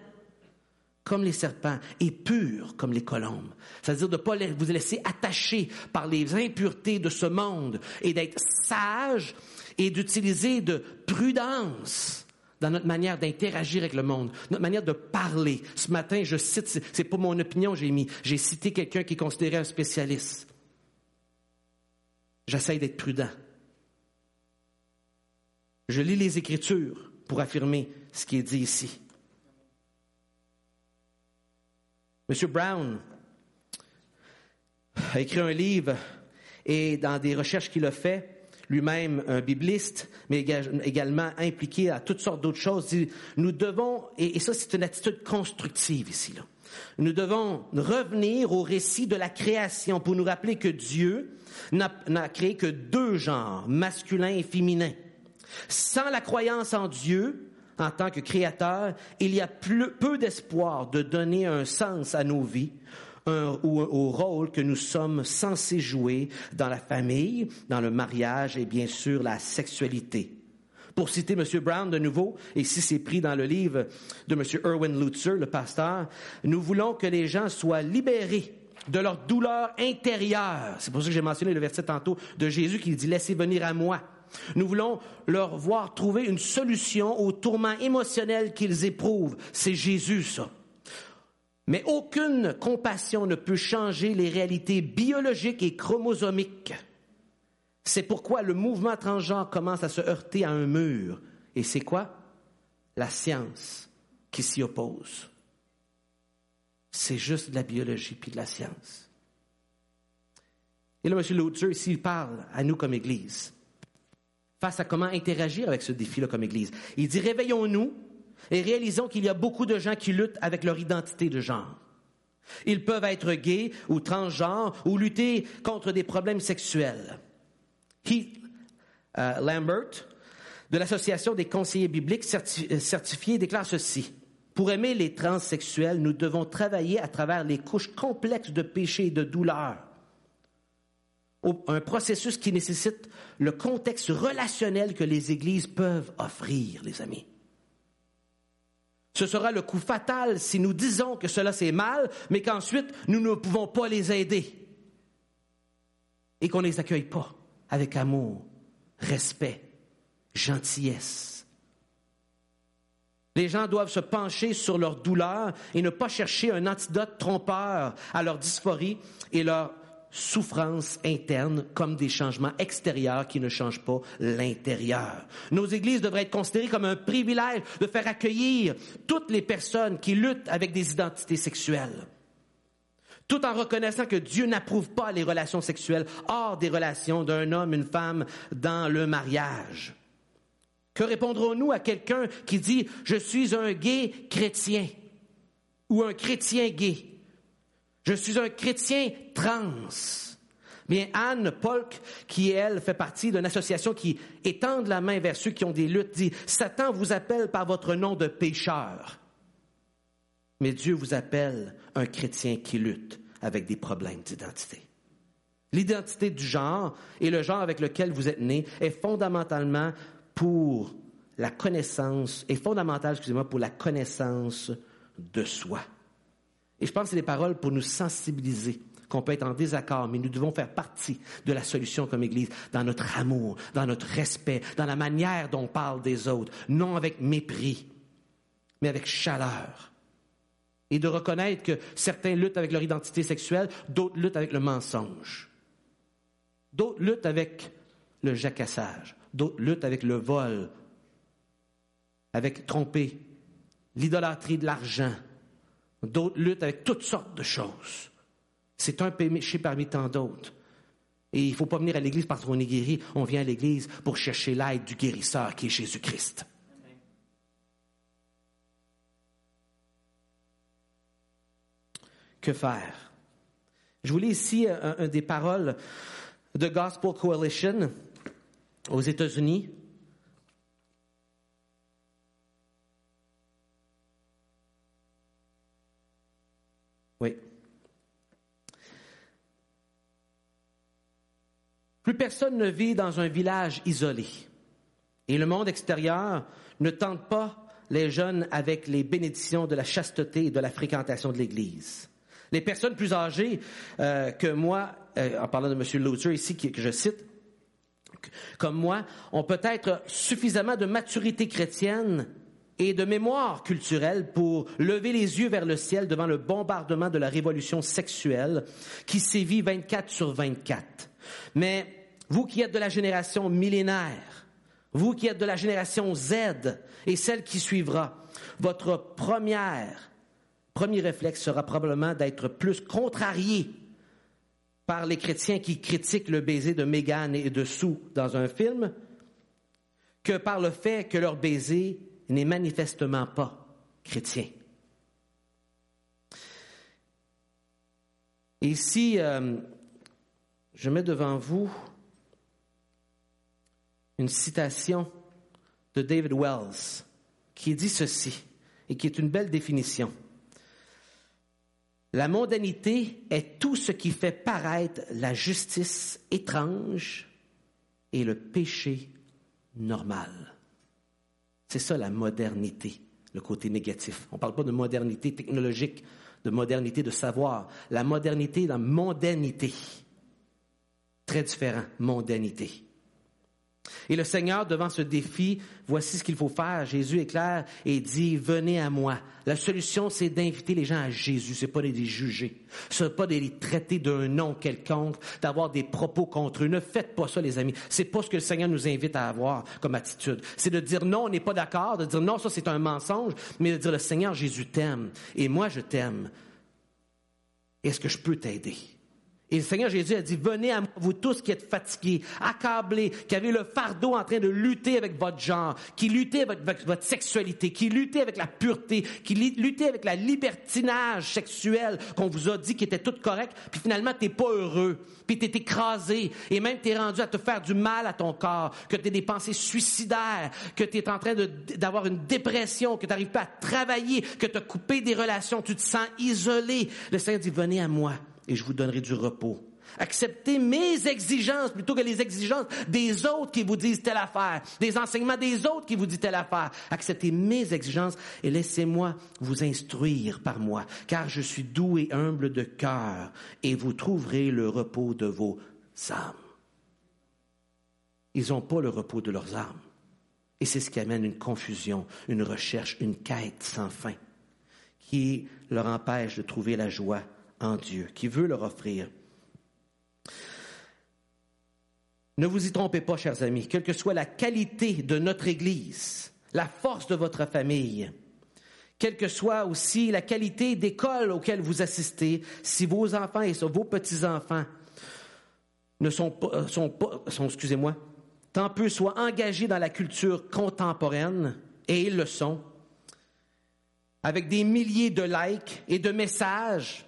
comme les serpents et purs comme les colombes. C'est-à-dire de ne pas vous laisser attacher par les impuretés de ce monde et d'être sage et d'utiliser de prudence dans notre manière d'interagir avec le monde, notre manière de parler. Ce matin, je cite, c'est pas mon opinion, j'ai mis, j'ai cité quelqu'un qui est considéré un spécialiste. J'essaie d'être prudent. Je lis les Écritures pour affirmer ce qui est dit ici. M. Brown a écrit un livre et dans des recherches qu'il a fait, lui-même un bibliste, mais également impliqué à toutes sortes d'autres choses, nous devons, et, ça c'est une attitude constructive ici, là, nous devons revenir au récit de la création pour nous rappeler que Dieu n'a créé que deux genres, masculin et féminin. Sans la croyance en Dieu, en tant que créateur, il y a peu d'espoir de donner un sens à nos vies ou au rôle que nous sommes censés jouer dans la famille, dans le mariage et bien sûr la sexualité. Pour citer M. Brown de nouveau, et si c'est pris dans le livre de M. Erwin Lutzer, le pasteur, nous voulons que les gens soient libérés de leur douleur intérieure. C'est pour ça que j'ai mentionné le verset tantôt de Jésus qui dit, laissez venir à moi. Nous voulons leur voir trouver une solution au tourment émotionnel qu'ils éprouvent. C'est Jésus, ça. Mais aucune compassion ne peut changer les réalités biologiques et chromosomiques. C'est pourquoi le mouvement transgenre commence à se heurter à un mur. Et c'est quoi? La science qui s'y oppose. C'est juste de la biologie puis de la science. Et là, M. Lutzer, ici, parle à nous comme Église, face à comment interagir avec ce défi-là comme Église. Il dit, réveillons-nous et réalisons qu'il y a beaucoup de gens qui luttent avec leur identité de genre. Ils peuvent être gays ou transgenres ou lutter contre des problèmes sexuels. Heath euh, Lambert, de l'Association des conseillers bibliques euh, certifiés, déclare ceci. Pour aimer les transsexuels, nous devons travailler à travers les couches complexes de péché et de douleur. Un processus qui nécessite le contexte relationnel que les églises peuvent offrir, les amis. Ce sera le coup fatal si nous disons que cela c'est mal, mais qu'ensuite nous ne pouvons pas les aider et qu'on ne les accueille pas avec amour, respect, gentillesse. Les gens doivent se pencher sur leur douleur et ne pas chercher un antidote trompeur à leur dysphorie et leur souffrance interne comme des changements extérieurs qui ne changent pas l'intérieur. Nos églises devraient être considérées comme un privilège de faire accueillir toutes les personnes qui luttent avec des identités sexuelles, tout en reconnaissant que Dieu n'approuve pas les relations sexuelles hors des relations d'un homme, une femme dans le mariage. Que répondrons-nous à quelqu'un qui dit ⁇ Je suis un gay chrétien ⁇ ou un chrétien gay? Je suis un chrétien trans. Bien, Anne Polk, qui elle fait partie d'une association qui étend la main vers ceux qui ont des luttes, dit Satan vous appelle par votre nom de pécheur. Mais Dieu vous appelle un chrétien qui lutte avec des problèmes d'identité. L'identité du genre et le genre avec lequel vous êtes né est fondamentalement pour la connaissance, est fondamental, excusez-moi, pour la connaissance de soi. Et je pense que c'est des paroles pour nous sensibiliser qu'on peut être en désaccord, mais nous devons faire partie de la solution comme Église, dans notre amour, dans notre respect, dans la manière dont on parle des autres, non avec mépris, mais avec chaleur. Et de reconnaître que certains luttent avec leur identité sexuelle, d'autres luttent avec le mensonge. D'autres luttent avec le jacassage, d'autres luttent avec le vol, avec tromper, l'idolâtrie de l'argent, D'autres luttent avec toutes sortes de choses. C'est un péché parmi tant d'autres. Et il ne faut pas venir à l'Église parce qu'on est guéri. On vient à l'Église pour chercher l'aide du guérisseur qui est Jésus-Christ. Que faire? Je vous lis ici un, des paroles de Gospel Coalition aux États-Unis. Oui. Plus personne ne vit dans un village isolé. Et le monde extérieur ne tente pas les jeunes avec les bénédictions de la chasteté et de la fréquentation de l'Église. Les personnes plus âgées euh, que moi, euh, en parlant de M. Luther ici, que je cite, comme moi, ont peut-être suffisamment de maturité chrétienne et de mémoire culturelle pour lever les yeux vers le ciel devant le bombardement de la révolution sexuelle qui sévit 24 sur 24. Mais vous qui êtes de la génération millénaire, vous qui êtes de la génération Z et celle qui suivra, votre première, premier réflexe sera probablement d'être plus contrarié par les chrétiens qui critiquent le baiser de Meghan et de Sue dans un film que par le fait que leur baiser n'est manifestement pas chrétien. Et ici, euh, je mets devant vous une citation de David Wells qui dit ceci et qui est une belle définition. La mondanité est tout ce qui fait paraître la justice étrange et le péché normal. C'est ça la modernité, le côté négatif. On ne parle pas de modernité technologique, de modernité de savoir. La modernité, la mondanité. Très différent, mondanité. Et le Seigneur, devant ce défi, voici ce qu'il faut faire. Jésus est clair et dit, venez à moi. La solution, c'est d'inviter les gens à Jésus. C'est pas de les juger. C'est pas de les traiter d'un nom quelconque, d'avoir des propos contre eux. Ne faites pas ça, les amis. C'est pas ce que le Seigneur nous invite à avoir comme attitude. C'est de dire non, on n'est pas d'accord, de dire non, ça c'est un mensonge, mais de dire le Seigneur Jésus t'aime et moi je t'aime. Est-ce que je peux t'aider? Et le Seigneur Jésus a dit, venez à moi, vous tous qui êtes fatigués, accablés, qui avez le fardeau en train de lutter avec votre genre, qui luttez avec votre sexualité, qui luttez avec la pureté, qui luttez avec la libertinage sexuel qu'on vous a dit qui était tout correct, puis finalement t'es pas heureux, puis t'es écrasé, et même t'es rendu à te faire du mal à ton corps, que t'es des pensées suicidaires, que t'es en train d'avoir une dépression, que t'arrives pas à travailler, que t'as coupé des relations, tu te sens isolé. Le Seigneur dit, venez à moi et je vous donnerai du repos. Acceptez mes exigences plutôt que les exigences des autres qui vous disent telle affaire, des enseignements des autres qui vous disent telle affaire. Acceptez mes exigences et laissez-moi vous instruire par moi, car je suis doux et humble de cœur, et vous trouverez le repos de vos âmes. Ils n'ont pas le repos de leurs âmes. Et c'est ce qui amène une confusion, une recherche, une quête sans fin, qui leur empêche de trouver la joie en Dieu, qui veut leur offrir. Ne vous y trompez pas, chers amis, quelle que soit la qualité de notre Église, la force de votre famille, quelle que soit aussi la qualité d'école auquel vous assistez, si vos enfants et vos petits-enfants ne sont pas, euh, excusez-moi, tant peu soient engagés dans la culture contemporaine, et ils le sont, avec des milliers de likes et de messages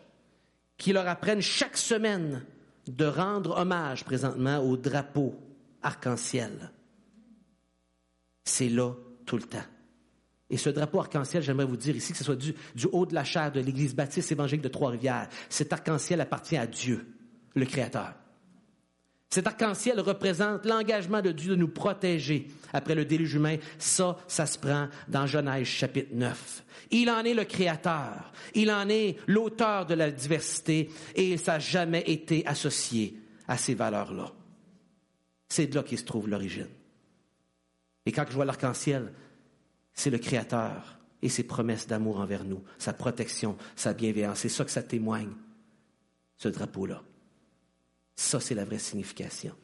qui leur apprennent chaque semaine de rendre hommage présentement au drapeau arc-en-ciel. C'est là tout le temps. Et ce drapeau arc-en-ciel, j'aimerais vous dire ici que ce soit du, haut de la chair de l'Église baptiste évangélique de Trois-Rivières. Cet arc-en-ciel appartient à Dieu, le Créateur. Cet arc-en-ciel représente l'engagement de Dieu de nous protéger après le déluge humain. Ça, ça se prend dans Genèse chapitre 9. Il en est le créateur. Il en est l'auteur de la diversité et ça n'a jamais été associé à ces valeurs-là. C'est de là qu'il se trouve l'origine. Et quand je vois l'arc-en-ciel, c'est le créateur et ses promesses d'amour envers nous, sa protection, sa bienveillance. C'est ça que ça témoigne, ce drapeau-là. Ça, c'est la vraie signification.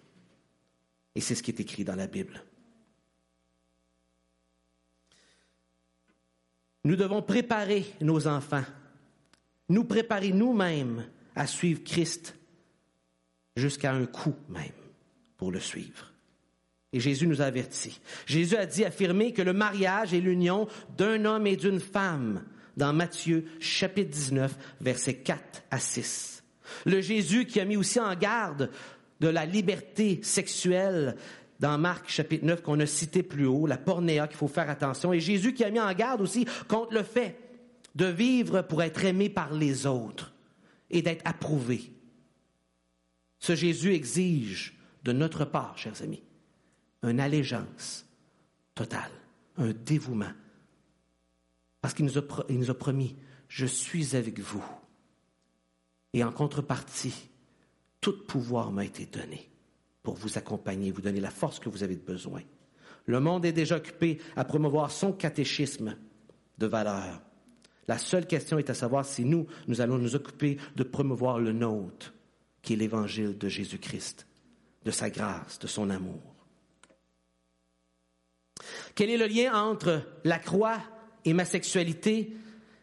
Et c'est ce qui est écrit dans la Bible. Nous devons préparer nos enfants, nous préparer nous-mêmes à suivre Christ jusqu'à un coup même pour le suivre. Et Jésus nous a avertis. Jésus a dit, affirmer que le mariage est l'union d'un homme et d'une femme dans Matthieu chapitre 19, versets 4 à 6. Le Jésus qui a mis aussi en garde de la liberté sexuelle dans Marc chapitre 9 qu'on a cité plus haut, la pornéa qu'il faut faire attention, et Jésus qui a mis en garde aussi contre le fait de vivre pour être aimé par les autres et d'être approuvé. Ce Jésus exige de notre part, chers amis, une allégeance totale, un dévouement, parce qu'il nous, nous a promis, je suis avec vous et en contrepartie, tout pouvoir m'a été donné pour vous accompagner, vous donner la force que vous avez besoin. Le monde est déjà occupé à promouvoir son catéchisme de valeur. La seule question est à savoir si nous, nous allons nous occuper de promouvoir le nôtre, qui est l'évangile de Jésus-Christ, de sa grâce, de son amour. Quel est le lien entre la croix et ma sexualité?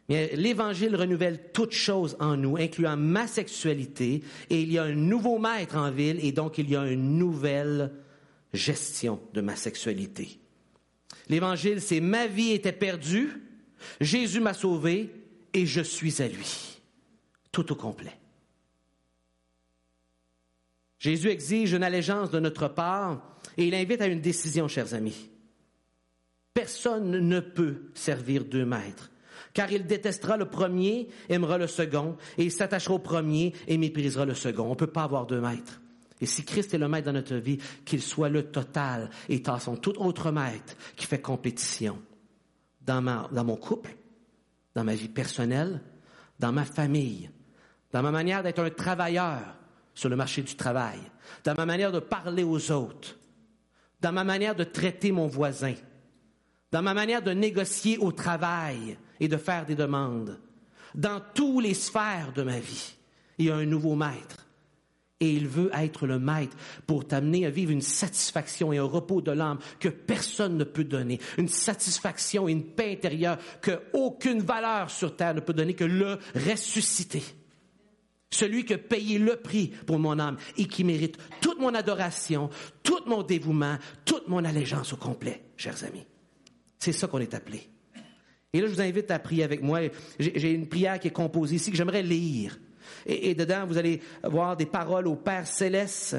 l'Évangile renouvelle toutes choses en nous, incluant ma sexualité, et il y a un nouveau maître en ville, et donc il y a une nouvelle gestion de ma sexualité. L'Évangile, c'est ma vie était perdue, Jésus m'a sauvé, et je suis à lui. Tout au complet. Jésus exige une allégeance de notre part, et il invite à une décision, chers amis. Personne ne peut servir deux maîtres car il détestera le premier, aimera le second, et il s'attachera au premier et méprisera le second. On ne peut pas avoir deux maîtres. Et si Christ est le maître dans notre vie, qu'il soit le total et tassons tout autre maître qui fait compétition dans, dans mon couple, dans ma vie personnelle, dans ma famille, dans ma manière d'être un travailleur sur le marché du travail, dans ma manière de parler aux autres, dans ma manière de traiter mon voisin, dans ma manière de négocier au travail et de faire des demandes, dans toutes les sphères de ma vie. Il y a un nouveau maître. Et il veut être le maître pour t'amener à vivre une satisfaction et un repos de l'âme que personne ne peut donner. Une satisfaction et une paix intérieure que aucune valeur sur terre ne peut donner que le ressuscité. Celui qui a payé le prix pour mon âme et qui mérite toute mon adoration, tout mon dévouement, toute mon allégeance au complet, chers amis. C'est ça qu'on est appelé. Et là, je vous invite à prier avec moi. J'ai une prière qui est composée ici que j'aimerais lire. Et, dedans, vous allez voir des paroles au Père céleste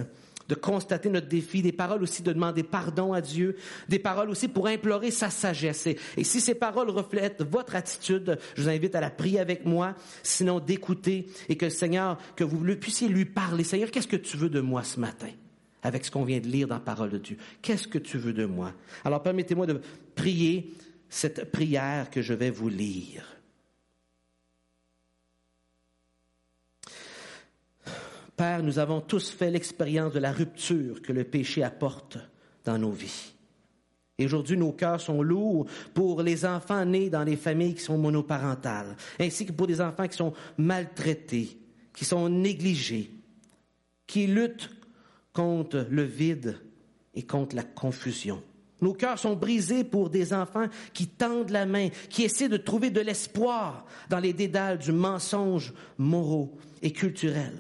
de constater notre défi, des paroles aussi de demander pardon à Dieu, des paroles aussi pour implorer sa sagesse. Et, si ces paroles reflètent votre attitude, je vous invite à la prier avec moi, sinon d'écouter et que le Seigneur, que vous puissiez lui parler. Seigneur, qu'est-ce que tu veux de moi ce matin? Avec ce qu'on vient de lire dans la parole de Dieu. Qu'est-ce que tu veux de moi? Alors permettez-moi de prier cette prière que je vais vous lire. Père, nous avons tous fait l'expérience de la rupture que le péché apporte dans nos vies. Et aujourd'hui, nos cœurs sont lourds pour les enfants nés dans les familles qui sont monoparentales, ainsi que pour des enfants qui sont maltraités, qui sont négligés, qui luttent contre le vide et contre la confusion. Nos cœurs sont brisés pour des enfants qui tendent la main, qui essaient de trouver de l'espoir dans les dédales du mensonge moraux et culturel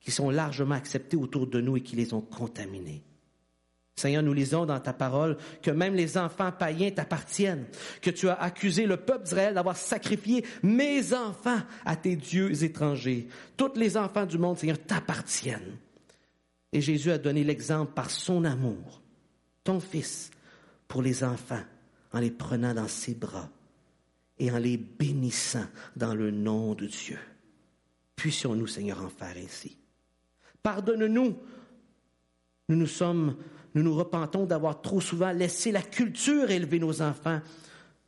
qui sont largement acceptés autour de nous et qui les ont contaminés. Seigneur, nous lisons dans ta parole que même les enfants païens t'appartiennent, que tu as accusé le peuple d'Israël d'avoir sacrifié mes enfants à tes dieux étrangers. Tous les enfants du monde, Seigneur, t'appartiennent. Et Jésus a donné l'exemple par son amour, ton Fils, pour les enfants, en les prenant dans ses bras et en les bénissant dans le nom de Dieu. Puissions-nous, Seigneur, en faire ainsi. Pardonne-nous. Nous nous sommes, nous repentons d'avoir trop souvent laissé la culture élever nos enfants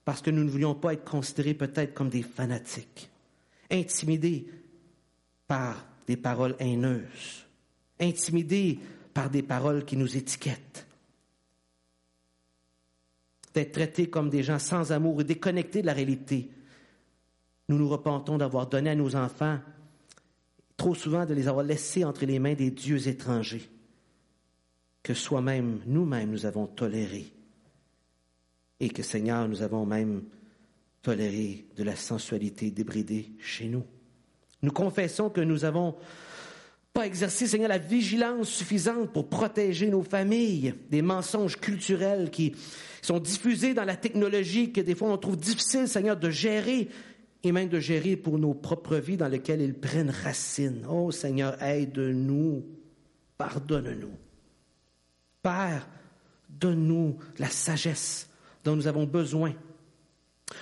parce que nous ne voulions pas être considérés peut-être comme des fanatiques, intimidés par des paroles haineuses, intimidés par des paroles qui nous étiquettent, d'être traités comme des gens sans amour et déconnectés de la réalité. Nous nous repentons d'avoir donné à nos enfants trop souvent de les avoir laissés entre les mains des dieux étrangers que soi-même, nous-mêmes, nous avons toléré. Et que, Seigneur, nous avons même toléré de la sensualité débridée chez nous. Nous confessons que nous n'avons pas exercé, Seigneur, la vigilance suffisante pour protéger nos familles des mensonges culturels qui sont diffusés dans la technologie que des fois on trouve difficile, Seigneur, de gérer et même de gérer pour nos propres vies dans lesquelles ils prennent racine. Oh Seigneur, aide-nous, pardonne-nous. Père, donne-nous la sagesse dont nous avons besoin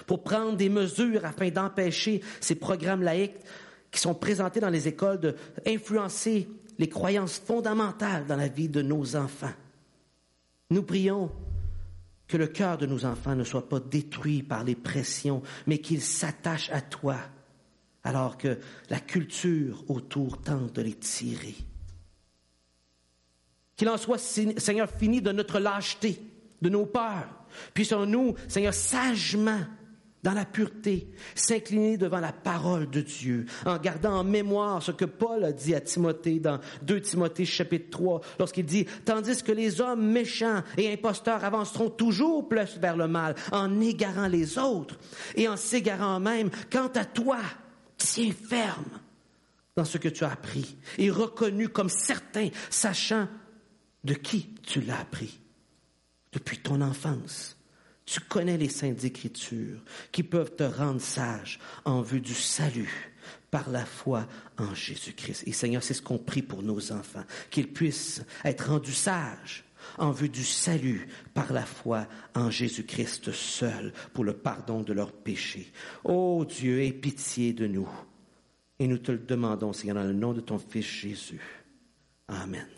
pour prendre des mesures afin d'empêcher ces programmes laïques qui sont présentés dans les écoles d'influencer les croyances fondamentales dans la vie de nos enfants. Nous prions que le cœur de nos enfants ne soit pas détruit par les pressions, mais qu'ils s'attachent à toi, alors que la culture autour tente de les tirer. Qu'il en soit, Seigneur, fini de notre lâcheté, de nos peurs. Puissons-nous, Seigneur, sagement dans la pureté, s'incliner devant la parole de Dieu, en gardant en mémoire ce que Paul a dit à Timothée dans 2 Timothée chapitre 3, lorsqu'il dit, tandis que les hommes méchants et imposteurs avanceront toujours plus vers le mal, en égarant les autres et en s'égarant même, quant à toi, tiens ferme dans ce que tu as appris et reconnu comme certain, sachant de qui tu l'as appris depuis ton enfance tu connais les saintes écritures qui peuvent te rendre sage en vue du salut par la foi en Jésus-Christ. Et Seigneur, c'est ce qu'on prie pour nos enfants, qu'ils puissent être rendus sages en vue du salut par la foi en Jésus-Christ seul pour le pardon de leurs péchés. Ô Dieu, aie pitié de nous. Et nous te le demandons, Seigneur, dans le nom de ton Fils Jésus. Amen.